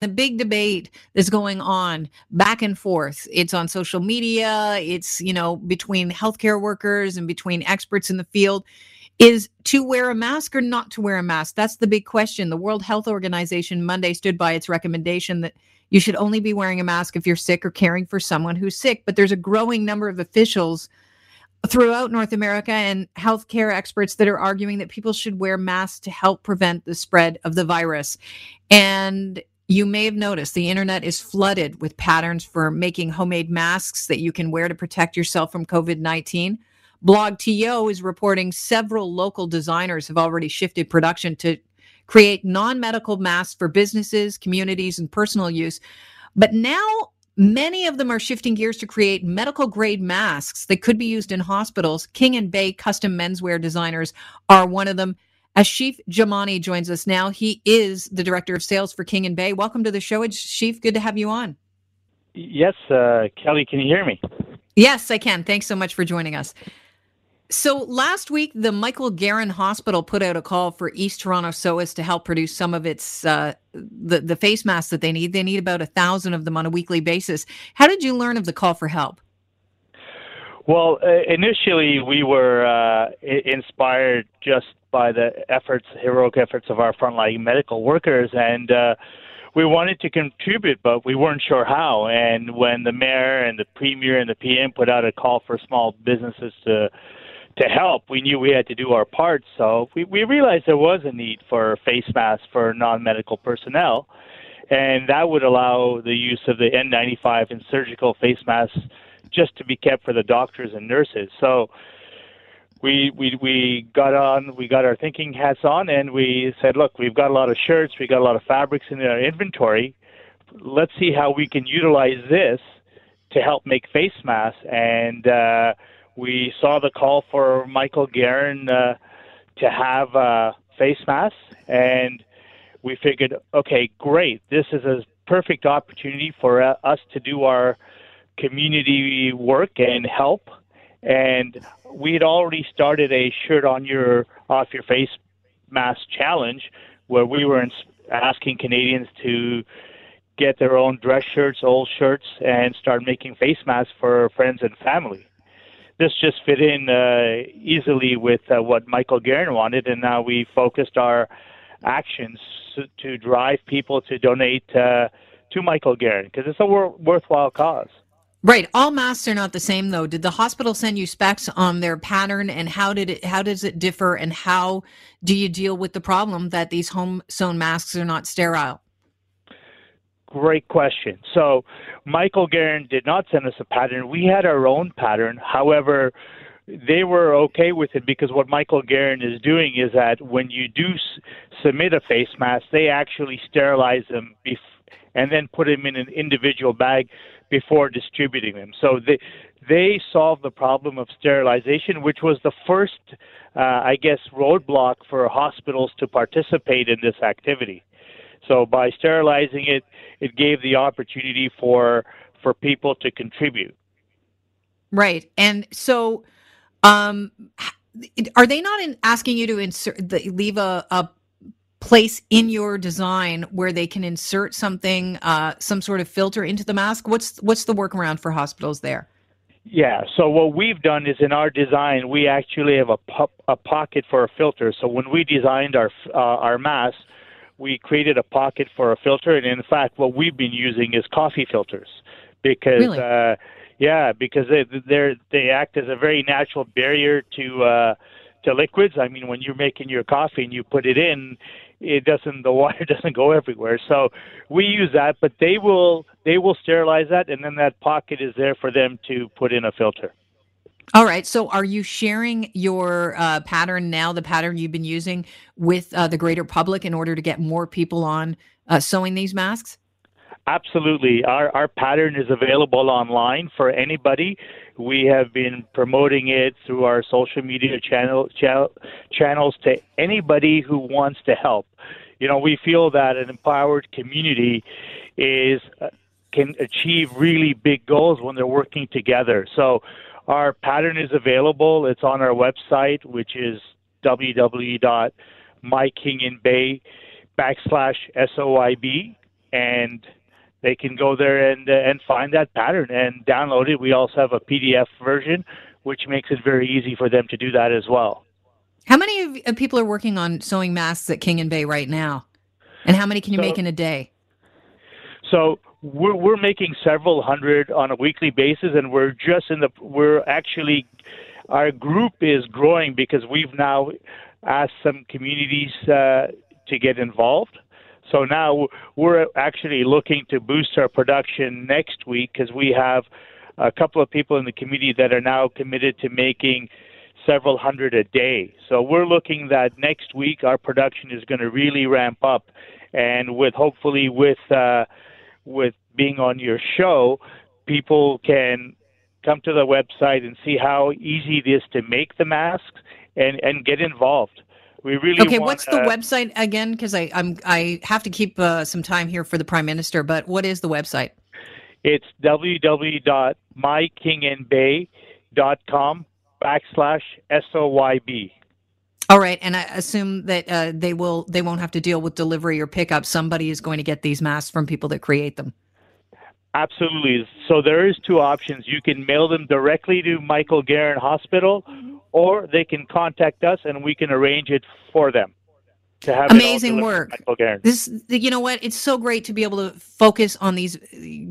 the big debate that's going on back and forth. It's on social media it's you know between healthcare workers and between experts in the field. Is to wear a mask or not to wear a mask? That's the big question. The world health organization monday stood by its recommendation that you should only be wearing a mask if you're sick or caring for someone who's sick. But there's a growing number of officials throughout North America and healthcare experts that are arguing that people should wear masks to help prevent the spread of the virus. And you may have noticed the internet is flooded with patterns for making homemade masks that you can wear to protect yourself from COVID 19. BlogTO is reporting several local designers have already shifted production to create non medical masks for businesses, communities, and personal use. But now many of them are shifting gears to create medical grade masks that could be used in hospitals. King and Bay custom menswear designers are one of them. Ashif Jamani joins us now. He is the director of sales for King and Bay. Welcome to the show, Ashif. Good to have you on. Yes, uh, Kelly, can you hear me? Yes, I can. Thanks so much for joining us. So last week, the Michael Garron Hospital put out a call for East Toronto SOAS to help produce some of its uh, the the face masks that they need. They need about a thousand of them on a weekly basis. How did you learn of the call for help? Well, uh, initially we were uh, inspired just by the efforts, heroic efforts of our frontline medical workers, and uh, we wanted to contribute, but we weren't sure how. And when the mayor and the premier and the PM put out a call for small businesses to to help, we knew we had to do our part. So we, we realized there was a need for face masks for non-medical personnel, and that would allow the use of the N95 and surgical face masks just to be kept for the doctors and nurses. So we we we got on we got our thinking hats on and we said look we've got a lot of shirts we got a lot of fabrics in our inventory. Let's see how we can utilize this to help make face masks. And uh, we saw the call for Michael Garron uh, to have uh, face masks. And we figured okay great. This is a perfect opportunity for uh, us to do our community work and help and we had already started a shirt on your off your face mask challenge where we were asking Canadians to get their own dress shirts, old shirts, and start making face masks for friends and family. This just fit in uh, easily with uh, what Michael Garron wanted, and now we focused our actions to drive people to donate uh, to Michael Garron because it's a wor- worthwhile cause. Right. All masks are not the same though. Did the hospital send you specs on their pattern and how did it how does it differ and how do you deal with the problem that these home sewn masks are not sterile? Great question. So Michael Garron did not send us a pattern. We had our own pattern. However, they were okay with it because what Michael Garron is doing is that when you do s- submit a face mask, they actually sterilize them bef- and then put them in an individual bag before distributing them. So they they solved the problem of sterilization, which was the first, uh, I guess, roadblock for hospitals to participate in this activity. So by sterilizing it, it gave the opportunity for for people to contribute. Right, and so. Um, are they not in asking you to insert leave a, a place in your design where they can insert something, uh, some sort of filter into the mask? What's what's the workaround for hospitals there? Yeah. So what we've done is in our design, we actually have a po- a pocket for a filter. So when we designed our uh, our mask, we created a pocket for a filter, and in fact, what we've been using is coffee filters because. Really? Uh, yeah, because they they they act as a very natural barrier to uh, to liquids. I mean, when you're making your coffee and you put it in, it doesn't the water doesn't go everywhere. So we use that, but they will they will sterilize that, and then that pocket is there for them to put in a filter. All right. So, are you sharing your uh, pattern now, the pattern you've been using, with uh, the greater public in order to get more people on uh, sewing these masks? Absolutely. Our, our pattern is available online for anybody. We have been promoting it through our social media channel, channel, channels to anybody who wants to help. You know, we feel that an empowered community is uh, can achieve really big goals when they're working together. So our pattern is available. It's on our website, which is www.mykingandbay backslash SOIB and they can go there and uh, and find that pattern and download it. We also have a PDF version, which makes it very easy for them to do that as well. How many people are working on sewing masks at King and Bay right now, and how many can you so, make in a day? So we're we're making several hundred on a weekly basis, and we're just in the we're actually our group is growing because we've now asked some communities uh, to get involved. So now we're actually looking to boost our production next week because we have a couple of people in the community that are now committed to making several hundred a day. So we're looking that next week our production is going to really ramp up, and with hopefully with uh, with being on your show, people can come to the website and see how easy it is to make the masks and and get involved. We really okay. What's the uh, website again? Because I I'm I have to keep uh, some time here for the prime minister. But what is the website? It's www.mykingandbay.com backslash soyb. All right, and I assume that uh, they will they won't have to deal with delivery or pickup. Somebody is going to get these masks from people that create them. Absolutely. So there is two options. You can mail them directly to Michael Garron Hospital, or they can contact us and we can arrange it for them. To have amazing work. This, you know what? It's so great to be able to focus on these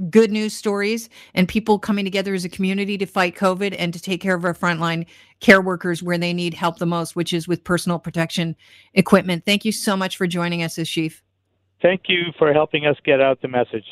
good news stories and people coming together as a community to fight COVID and to take care of our frontline care workers where they need help the most, which is with personal protection equipment. Thank you so much for joining us, Ashif. Thank you for helping us get out the message.